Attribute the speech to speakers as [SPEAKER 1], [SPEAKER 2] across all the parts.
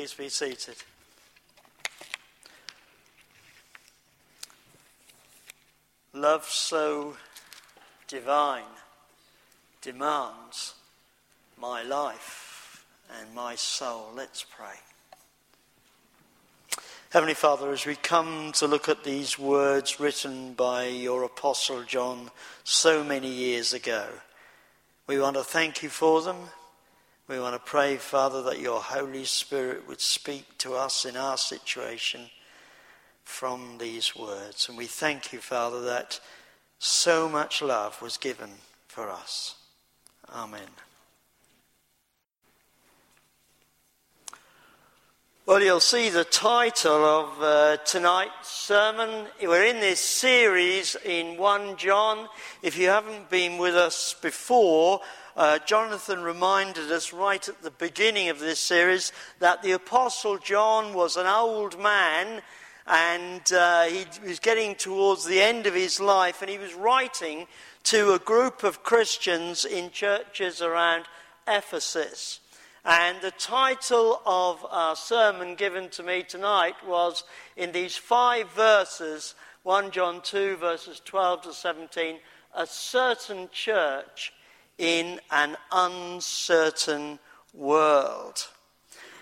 [SPEAKER 1] Please be seated. Love so divine demands my life and my soul. Let's pray. Heavenly Father, as we come to look at these words written by your Apostle John so many years ago, we want to thank you for them. We want to pray, Father, that your Holy Spirit would speak to us in our situation from these words. And we thank you, Father, that so much love was given for us. Amen. Well, you'll see the title of uh, tonight's sermon. We're in this series in 1 John. If you haven't been with us before, uh, Jonathan reminded us right at the beginning of this series that the Apostle John was an old man and uh, he was getting towards the end of his life and he was writing to a group of Christians in churches around Ephesus. And the title of our sermon given to me tonight was in these five verses 1 John 2, verses 12 to 17, a certain church in an uncertain world.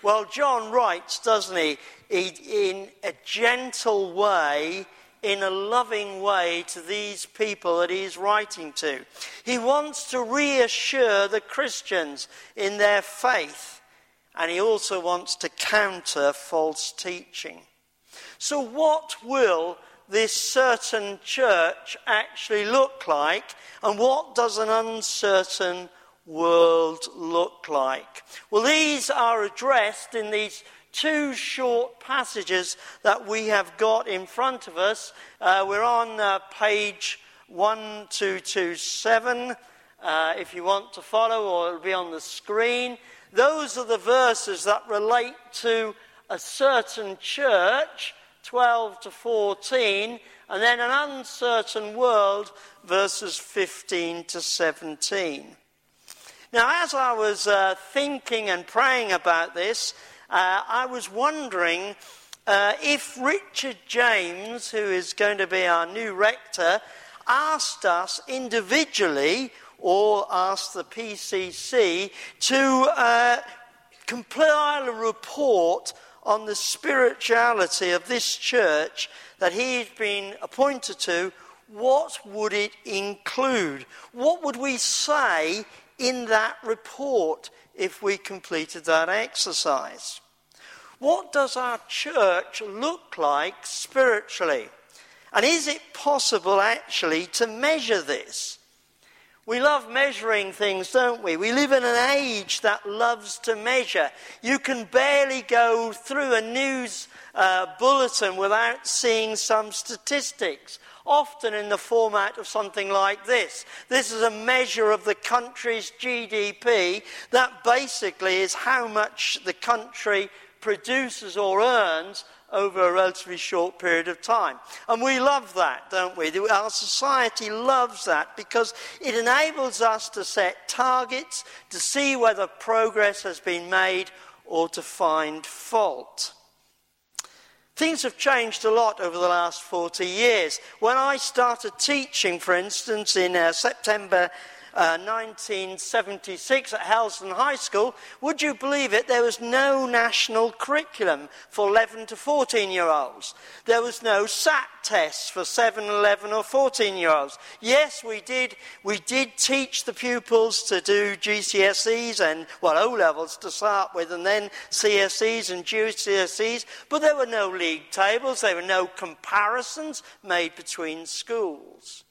[SPEAKER 1] Well, John writes, doesn't he, in a gentle way in a loving way to these people that he's writing to. He wants to reassure the Christians in their faith, and he also wants to counter false teaching. So, what will this certain church actually look like, and what does an uncertain world look like? Well, these are addressed in these two short passages that we have got in front of us. Uh, we're on uh, page 1227 uh, if you want to follow, or it'll be on the screen. Those are the verses that relate to a certain church, 12 to 14, and then an uncertain world, verses 15 to 17. Now, as I was uh, thinking and praying about this, uh, I was wondering uh, if Richard James, who is going to be our new rector, asked us individually or asked the PCC to uh, compile a report on the spirituality of this church that he's been appointed to, what would it include? What would we say in that report if we completed that exercise. What does our church look like spiritually? And is it possible actually to measure this? We love measuring things, don't we? We live in an age that loves to measure. You can barely go through a news uh, bulletin without seeing some statistics often in the format of something like this. This is a measure of the country's GDP that basically is how much the country produces or earns over a relatively short period of time. And we love that, don't we? Our society loves that because it enables us to set targets, to see whether progress has been made, or to find fault. Things have changed a lot over the last 40 years. When I started teaching, for instance, in uh, September 1976 uh, at Hellesdon High School, would you believe it? There was no national curriculum for 11 to 14 year olds. There was no SAT tests for 7, 11, or 14 year olds. Yes, we did, we did teach the pupils to do GCSEs and, well, O levels to start with, and then CSEs and GCSEs, but there were no league tables, there were no comparisons made between schools.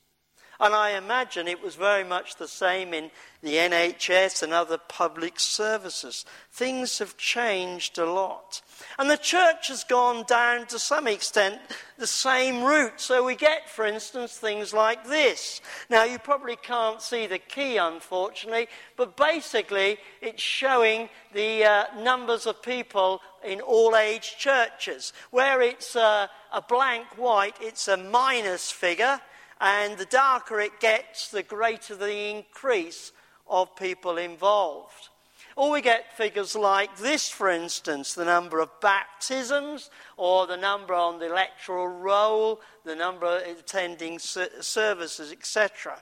[SPEAKER 1] And I imagine it was very much the same in the NHS and other public services. Things have changed a lot. And the church has gone down to some extent the same route. So we get, for instance, things like this. Now, you probably can't see the key, unfortunately, but basically it's showing the uh, numbers of people in all age churches. Where it's uh, a blank white, it's a minus figure and the darker it gets, the greater the increase of people involved. Or we get figures like this, for instance, the number of baptisms, or the number on the electoral roll, the number attending services, etc.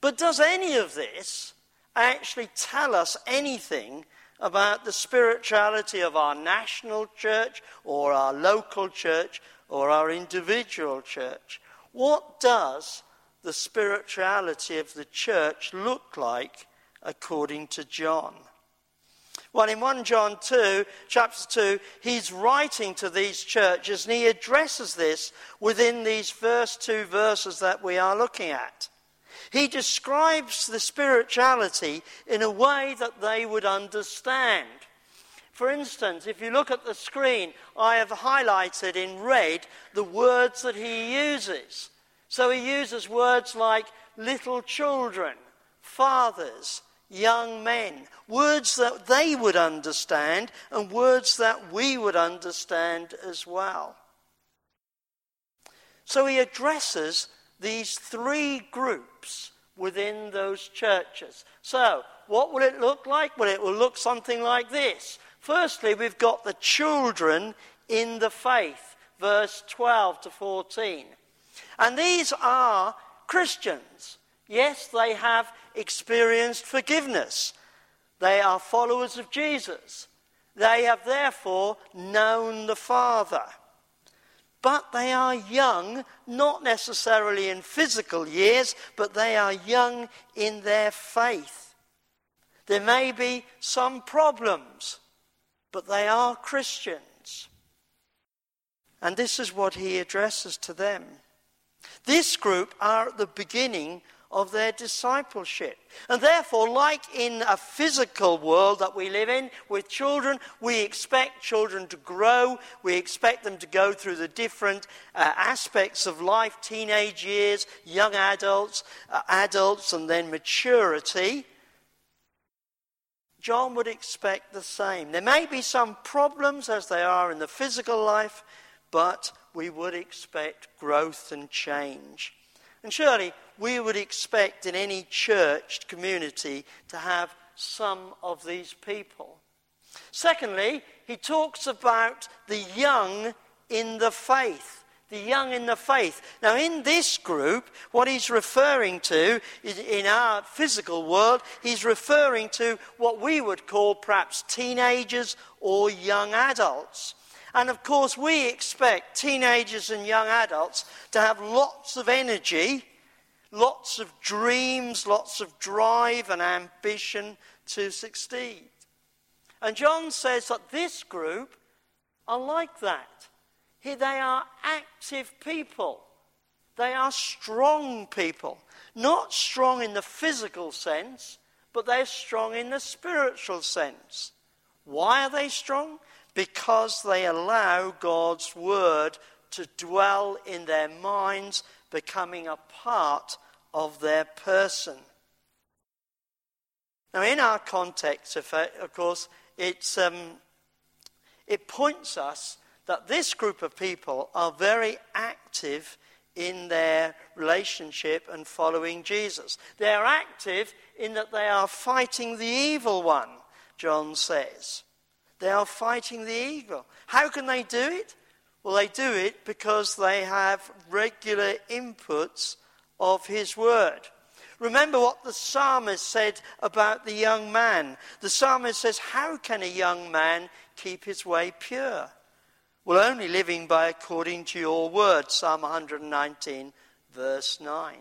[SPEAKER 1] But does any of this actually tell us anything about the spirituality of our national church, or our local church, or our individual church? What does the spirituality of the church look like according to John? Well, in 1 John 2, chapter 2, he's writing to these churches and he addresses this within these first two verses that we are looking at. He describes the spirituality in a way that they would understand. For instance, if you look at the screen, I have highlighted in red the words that he uses. So he uses words like little children, fathers, young men, words that they would understand and words that we would understand as well. So he addresses these three groups within those churches. So, what will it look like? Well, it will look something like this. Firstly, we've got the children in the faith, verse 12 to 14. And these are Christians. Yes, they have experienced forgiveness. They are followers of Jesus. They have therefore known the Father. But they are young, not necessarily in physical years, but they are young in their faith. There may be some problems but they are Christians. And this is what he addresses to them. This group are at the beginning of their discipleship. And therefore, like in a physical world that we live in with children, we expect children to grow, we expect them to go through the different uh, aspects of life teenage years, young adults, uh, adults, and then maturity. John would expect the same. There may be some problems as they are in the physical life, but we would expect growth and change. And surely we would expect in any church community to have some of these people. Secondly, he talks about the young in the faith the young in the faith. Now, in this group, what he's referring to in our physical world, he's referring to what we would call perhaps teenagers or young adults. And of course, we expect teenagers and young adults to have lots of energy, lots of dreams, lots of drive and ambition to succeed. And John says that this group are like that. They are active people. They are strong people. Not strong in the physical sense, but they're strong in the spiritual sense. Why are they strong? Because they allow God's word to dwell in their minds, becoming a part of their person. Now, in our context, of course, um, it points us that this group of people are very active in their relationship and following Jesus. They are active in that they are fighting the evil one, John says. They are fighting the evil. How can they do it? Well, they do it because they have regular inputs of his word. Remember what the psalmist said about the young man. The psalmist says, How can a young man keep his way pure? Well, only living by according to your word, Psalm 119, verse 9.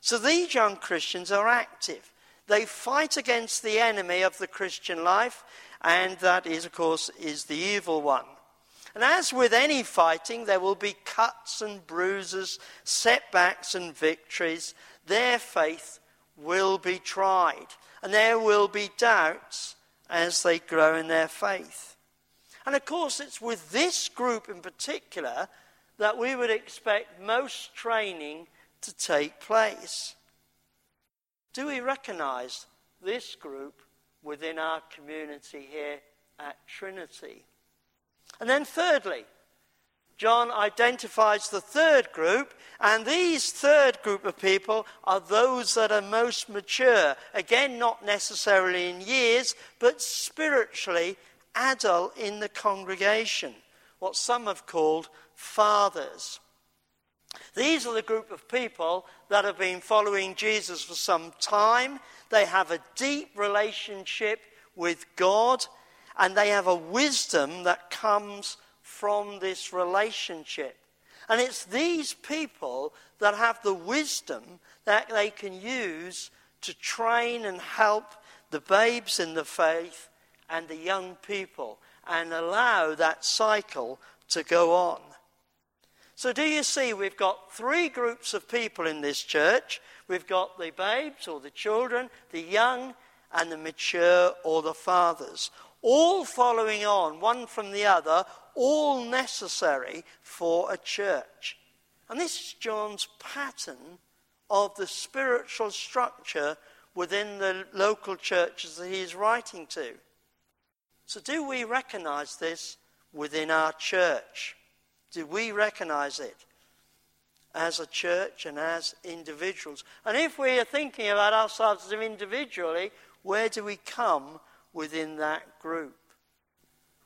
[SPEAKER 1] So these young Christians are active. They fight against the enemy of the Christian life, and that is, of course, is the evil one. And as with any fighting, there will be cuts and bruises, setbacks and victories. Their faith will be tried, and there will be doubts as they grow in their faith. And of course, it's with this group in particular that we would expect most training to take place. Do we recognize this group within our community here at Trinity? And then, thirdly, John identifies the third group, and these third group of people are those that are most mature. Again, not necessarily in years, but spiritually adult in the congregation, what some have called fathers. These are the group of people that have been following Jesus for some time. They have a deep relationship with God, and they have a wisdom that comes from this relationship. And it's these people that have the wisdom that they can use to train and help the babes in the faith and the young people and allow that cycle to go on. So, do you see, we've got three groups of people in this church. We've got the babes or the children, the young, and the mature or the fathers, all following on, one from the other, all necessary for a church. And this is John's pattern of the spiritual structure within the local churches that he is writing to. So, do we recognize this within our church? Do we recognize it as a church and as individuals? And if we are thinking about ourselves as individually, where do we come within that group?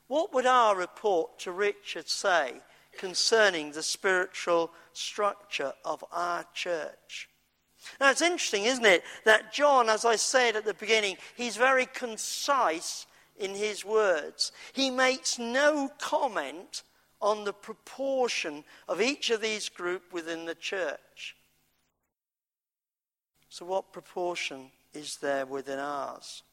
[SPEAKER 1] What would our report to Richard say concerning the spiritual structure of our church? Now, it's interesting, isn't it, that John, as I said at the beginning, he's very concise in his words. He makes no comment on the proportion of each of these groups within the church. So, what proportion is there within ours?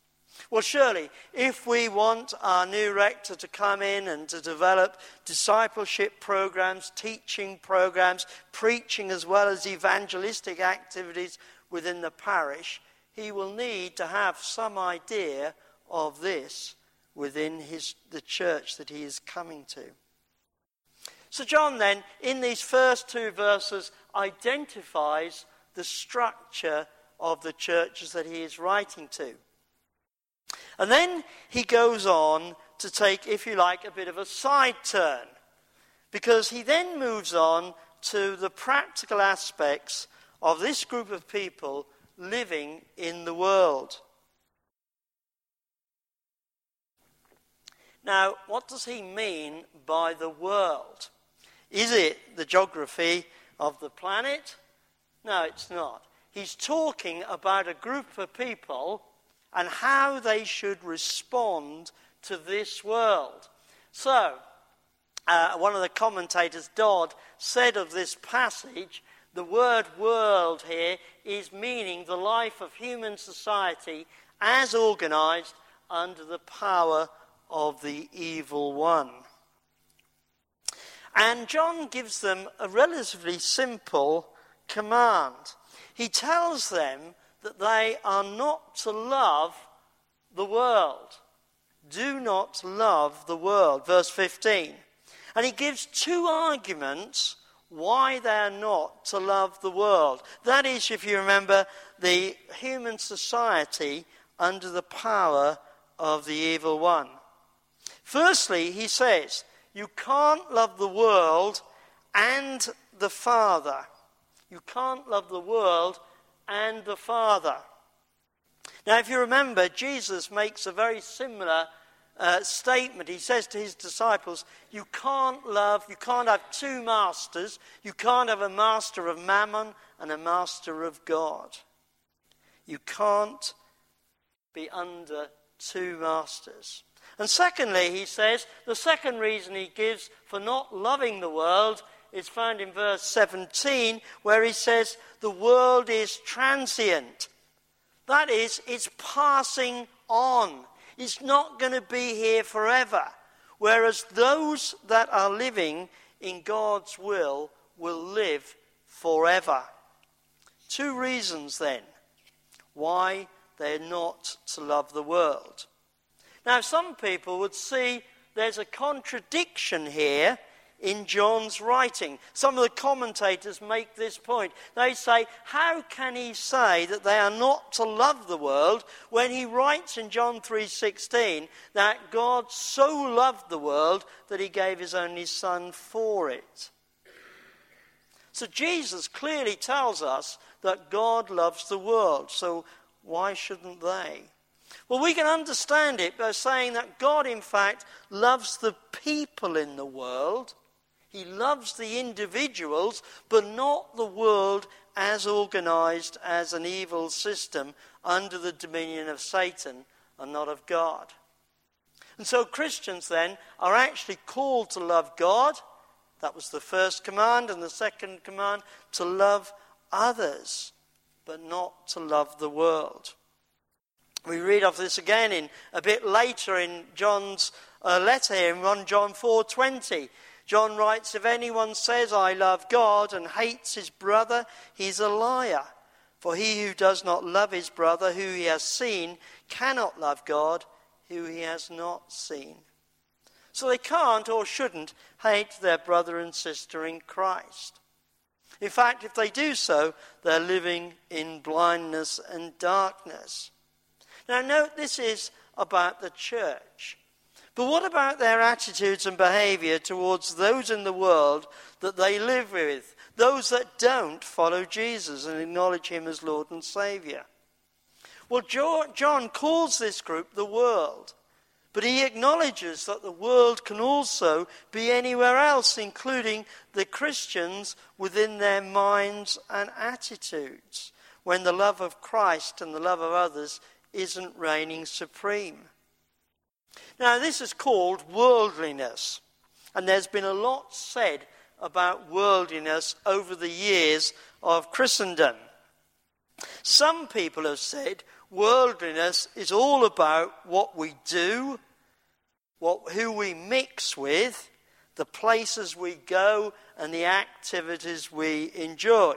[SPEAKER 1] Well, surely, if we want our new rector to come in and to develop discipleship programs, teaching programs, preaching as well as evangelistic activities within the parish, he will need to have some idea of this within his, the church that he is coming to. So, John then, in these first two verses, identifies the structure of the churches that he is writing to. And then he goes on to take, if you like, a bit of a side turn. Because he then moves on to the practical aspects of this group of people living in the world. Now, what does he mean by the world? Is it the geography of the planet? No, it's not. He's talking about a group of people and how they should respond to this world. So, uh, one of the commentators, Dodd, said of this passage, the word world here is meaning the life of human society as organized under the power of the evil one. And John gives them a relatively simple command. He tells them that they are not to love the world. Do not love the world. Verse 15. And he gives two arguments why they are not to love the world. That is, if you remember, the human society under the power of the evil one. Firstly, he says, you can't love the world and the Father. You can't love the world and the Father. Now, if you remember, Jesus makes a very similar uh, statement. He says to his disciples, You can't love, you can't have two masters. You can't have a master of mammon and a master of God. You can't be under two masters. And secondly, he says, the second reason he gives for not loving the world is found in verse 17, where he says, The world is transient. That is, it's passing on. It's not going to be here forever. Whereas those that are living in God's will will live forever. Two reasons then why they're not to love the world. Now, some people would see there's a contradiction here in John's writing. Some of the commentators make this point. They say, How can he say that they are not to love the world when he writes in John 3:16 that God so loved the world that he gave his only son for it? So Jesus clearly tells us that God loves the world. So why shouldn't they? Well, we can understand it by saying that God, in fact, loves the people in the world he loves the individuals, but not the world as organized as an evil system under the dominion of Satan and not of God. And so Christians then are actually called to love God. That was the first command. And the second command, to love others, but not to love the world. We read of this again in a bit later in John's uh, letter here in 1 John 4:20. John writes, If anyone says, I love God, and hates his brother, he's a liar. For he who does not love his brother, who he has seen, cannot love God, who he has not seen. So they can't or shouldn't hate their brother and sister in Christ. In fact, if they do so, they're living in blindness and darkness. Now, note this is about the church. But what about their attitudes and behavior towards those in the world that they live with, those that don't follow Jesus and acknowledge him as Lord and Savior? Well, John calls this group the world, but he acknowledges that the world can also be anywhere else, including the Christians within their minds and attitudes, when the love of Christ and the love of others isn't reigning supreme. Now, this is called worldliness. And there's been a lot said about worldliness over the years of Christendom. Some people have said worldliness is all about what we do, what, who we mix with, the places we go, and the activities we enjoy.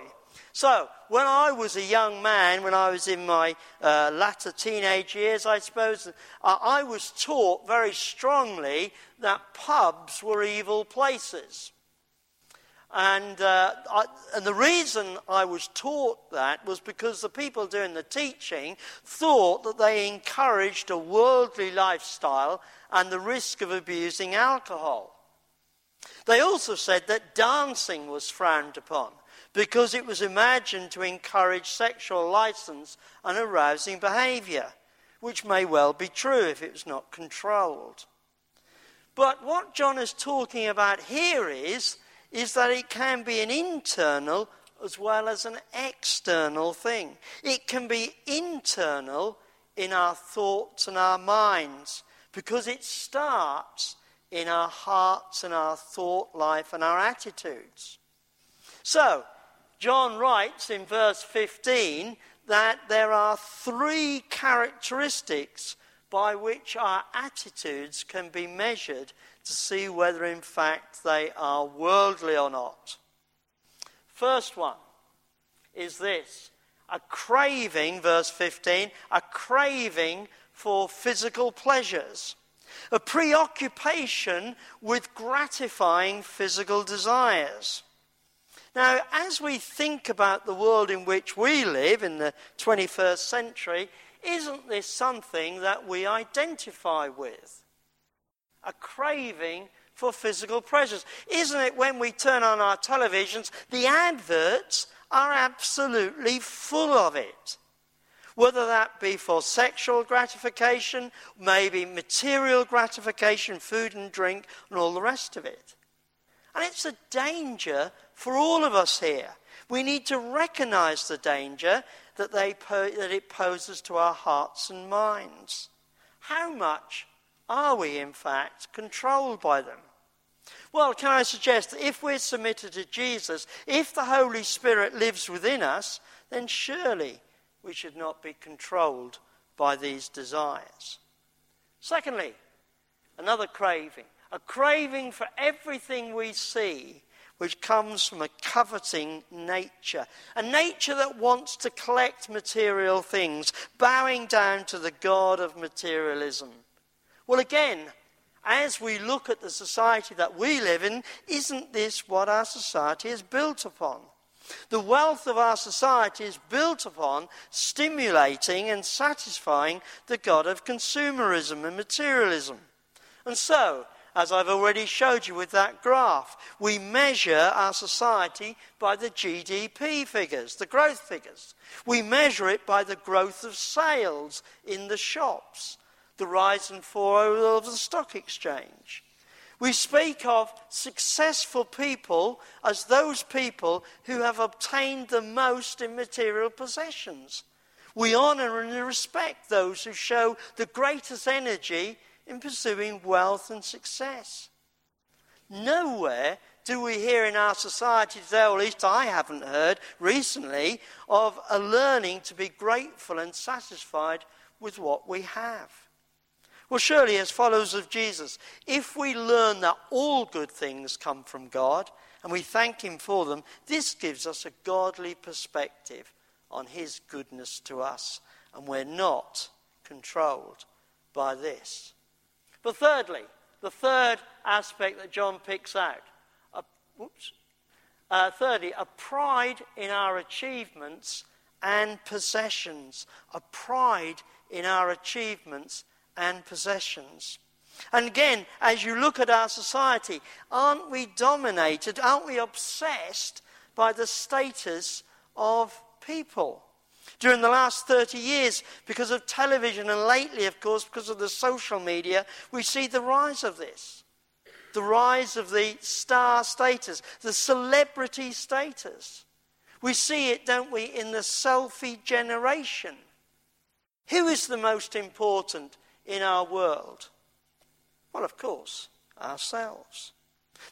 [SPEAKER 1] So, when I was a young man, when I was in my uh, latter teenage years, I suppose, uh, I was taught very strongly that pubs were evil places. And, uh, I, and the reason I was taught that was because the people doing the teaching thought that they encouraged a worldly lifestyle and the risk of abusing alcohol. They also said that dancing was frowned upon because it was imagined to encourage sexual license and arousing behavior, which may well be true if it was not controlled. But what John is talking about here is, is that it can be an internal as well as an external thing. It can be internal in our thoughts and our minds because it starts in our hearts and our thought life and our attitudes. So, John writes in verse 15 that there are three characteristics by which our attitudes can be measured to see whether, in fact, they are worldly or not. First one is this a craving, verse 15, a craving for physical pleasures, a preoccupation with gratifying physical desires. Now, as we think about the world in which we live in the 21st century, isn't this something that we identify with? A craving for physical pleasures. Isn't it when we turn on our televisions, the adverts are absolutely full of it? Whether that be for sexual gratification, maybe material gratification, food and drink, and all the rest of it. And it's a danger for all of us here. We need to recognize the danger that, they po- that it poses to our hearts and minds. How much are we, in fact, controlled by them? Well, can I suggest that if we're submitted to Jesus, if the Holy Spirit lives within us, then surely we should not be controlled by these desires. Secondly, another craving a craving for everything we see, which comes from a coveting nature, a nature that wants to collect material things, bowing down to the God of materialism. Well, again, as we look at the society that we live in, isn't this what our society is built upon? The wealth of our society is built upon stimulating and satisfying the God of consumerism and materialism. And so, as I've already showed you with that graph, we measure our society by the GDP figures, the growth figures. We measure it by the growth of sales in the shops, the rise and fall of the stock exchange. We speak of successful people as those people who have obtained the most in material possessions. We honour and respect those who show the greatest energy in pursuing wealth and success. Nowhere do we hear in our society today, or at least I haven't heard recently, of a learning to be grateful and satisfied with what we have. Well, surely, as followers of Jesus, if we learn that all good things come from God and we thank Him for them, this gives us a godly perspective on His goodness to us, and we're not controlled by this. But thirdly, the third aspect that John picks out, a, whoops, uh, thirdly, a pride in our achievements and possessions, a pride in our achievements and possessions. And again, as you look at our society, aren't we dominated, aren't we obsessed by the status of people? During the last 30 years, because of television, and lately, of course, because of the social media, we see the rise of this. The rise of the star status, the celebrity status. We see it, don't we, in the selfie generation. Who is the most important in our world? Well, of course, ourselves.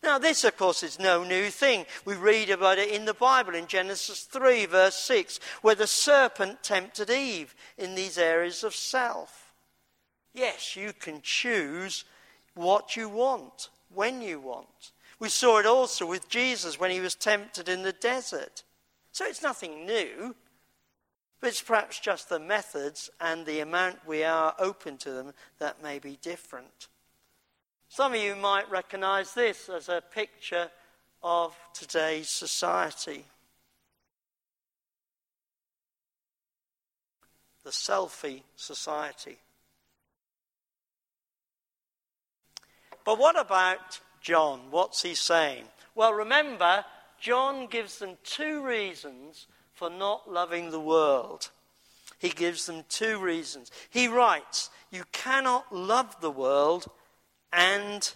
[SPEAKER 1] Now, this, of course, is no new thing. We read about it in the Bible in Genesis 3, verse 6, where the serpent tempted Eve in these areas of self. Yes, you can choose what you want, when you want. We saw it also with Jesus when he was tempted in the desert. So it's nothing new. But it's perhaps just the methods and the amount we are open to them that may be different. Some of you might recognize this as a picture of today's society. The selfie society. But what about John? What's he saying? Well, remember, John gives them two reasons for not loving the world. He gives them two reasons. He writes, You cannot love the world and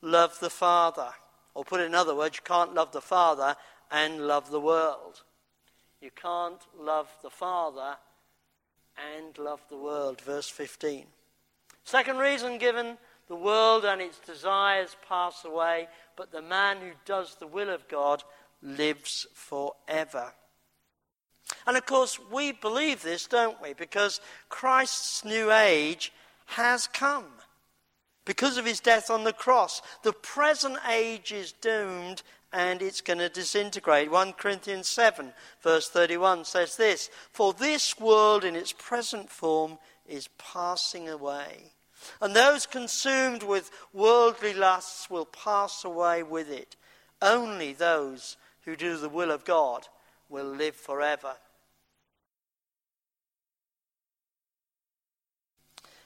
[SPEAKER 1] love the Father. Or put it in other words, you can't love the Father and love the world. You can't love the Father and love the world. Verse 15. Second reason given the world and its desires pass away, but the man who does the will of God lives forever. And of course, we believe this, don't we? Because Christ's new age has come. Because of his death on the cross, the present age is doomed and it's going to disintegrate. 1 Corinthians 7, verse 31 says this For this world in its present form is passing away, and those consumed with worldly lusts will pass away with it. Only those who do the will of God will live forever.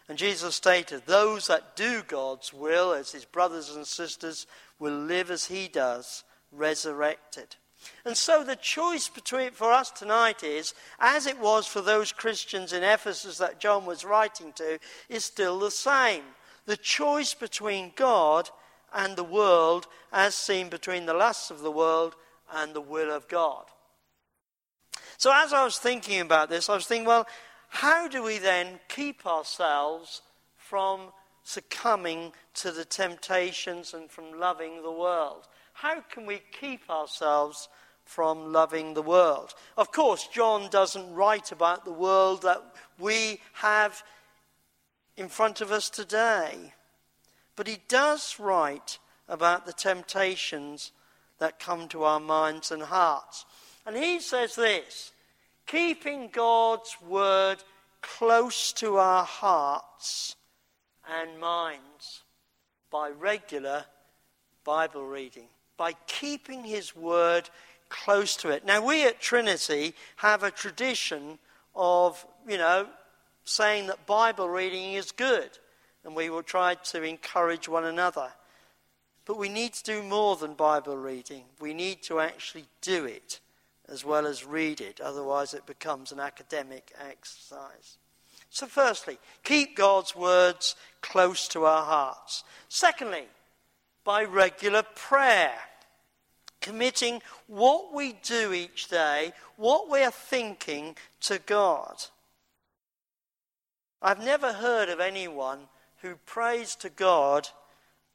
[SPEAKER 1] And Jesus stated, Those that do God's will, as his brothers and sisters, will live as he does, resurrected. And so the choice between, for us tonight is, as it was for those Christians in Ephesus that John was writing to, is still the same. The choice between God and the world, as seen between the lusts of the world and the will of God. So, as I was thinking about this, I was thinking, well, how do we then keep ourselves from succumbing to the temptations and from loving the world? How can we keep ourselves from loving the world? Of course, John doesn't write about the world that we have in front of us today, but he does write about the temptations that come to our minds and hearts. And he says this keeping God's word close to our hearts and minds. by regular Bible reading, by keeping His Word close to it. Now, we at Trinity have a tradition of, you know, saying that Bible reading is good, and we will try to encourage one another. But we need to do more than Bible reading. We need to actually do it as well as read it, otherwise, it becomes an academic exercise. So, firstly, keep God's words close to our hearts. Secondly, by regular prayer committing what we do each day, what we are thinking to God. I've never heard of anyone who prays to God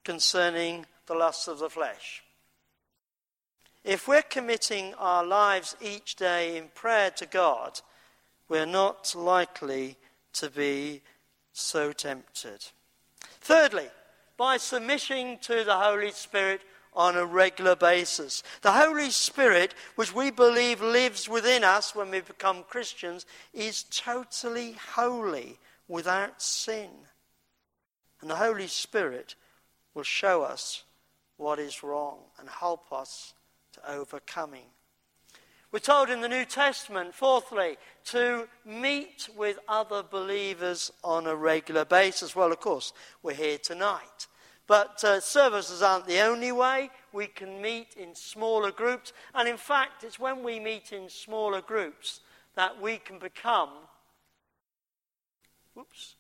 [SPEAKER 1] concerning the lusts of the flesh. If we're committing our lives each day in prayer to God, we're not likely to be so tempted. Thirdly, by submitting to the Holy Spirit on a regular basis. The Holy Spirit, which we believe lives within us when we become Christians, is totally holy, without sin. And the Holy Spirit will show us what is wrong and help us to overcoming. We're told in the New Testament, fourthly, to meet with other believers on a regular basis. Well, of course, we're here tonight. But uh, services aren't the only way. We can meet in smaller groups. And in fact, it's when we meet in smaller groups that we can become. Whoops.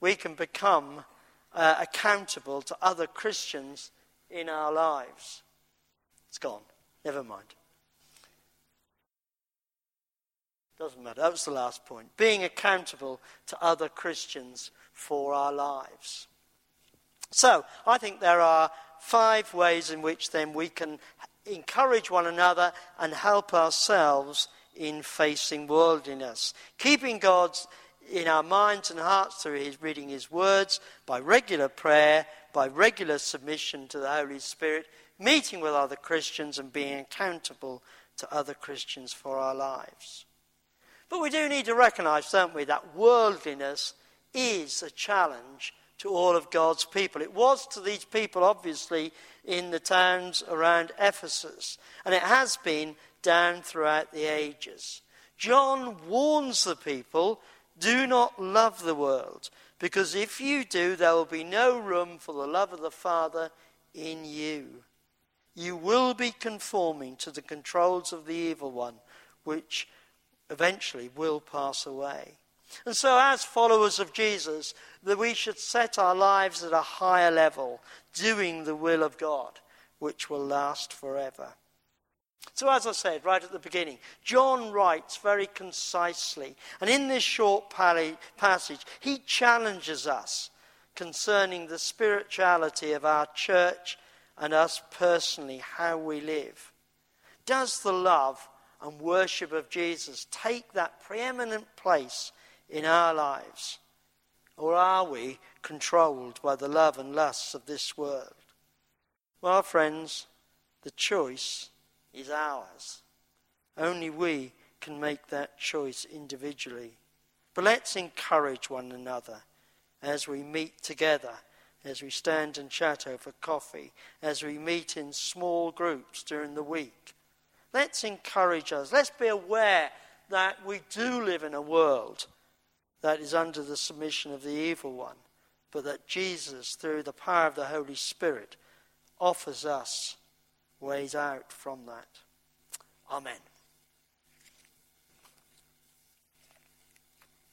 [SPEAKER 1] We can become uh, accountable to other Christians in our lives. It's gone. Never mind. Doesn't matter. That was the last point. Being accountable to other Christians for our lives. So, I think there are five ways in which then we can encourage one another and help ourselves in facing worldliness. Keeping God's in our minds and hearts through his reading his words, by regular prayer, by regular submission to the Holy Spirit, meeting with other Christians and being accountable to other Christians for our lives. But we do need to recognize, don't we, that worldliness is a challenge to all of God's people. It was to these people, obviously, in the towns around Ephesus, and it has been down throughout the ages. John warns the people do not love the world, because if you do, there will be no room for the love of the Father in you. You will be conforming to the controls of the evil one, which eventually will pass away. And so, as followers of Jesus, that we should set our lives at a higher level, doing the will of God, which will last forever. So, as I said right at the beginning, John writes very concisely. And in this short passage, he challenges us concerning the spirituality of our church and us personally, how we live. Does the love and worship of Jesus take that preeminent place in our lives? Or are we controlled by the love and lusts of this world? Well, friends, the choice is ours. Only we can make that choice individually. But let's encourage one another as we meet together, as we stand and chat over coffee, as we meet in small groups during the week. Let's encourage us. Let's be aware that we do live in a world that is under the submission of the evil one, but that Jesus, through the power of the Holy Spirit, offers us ways out from that. Amen.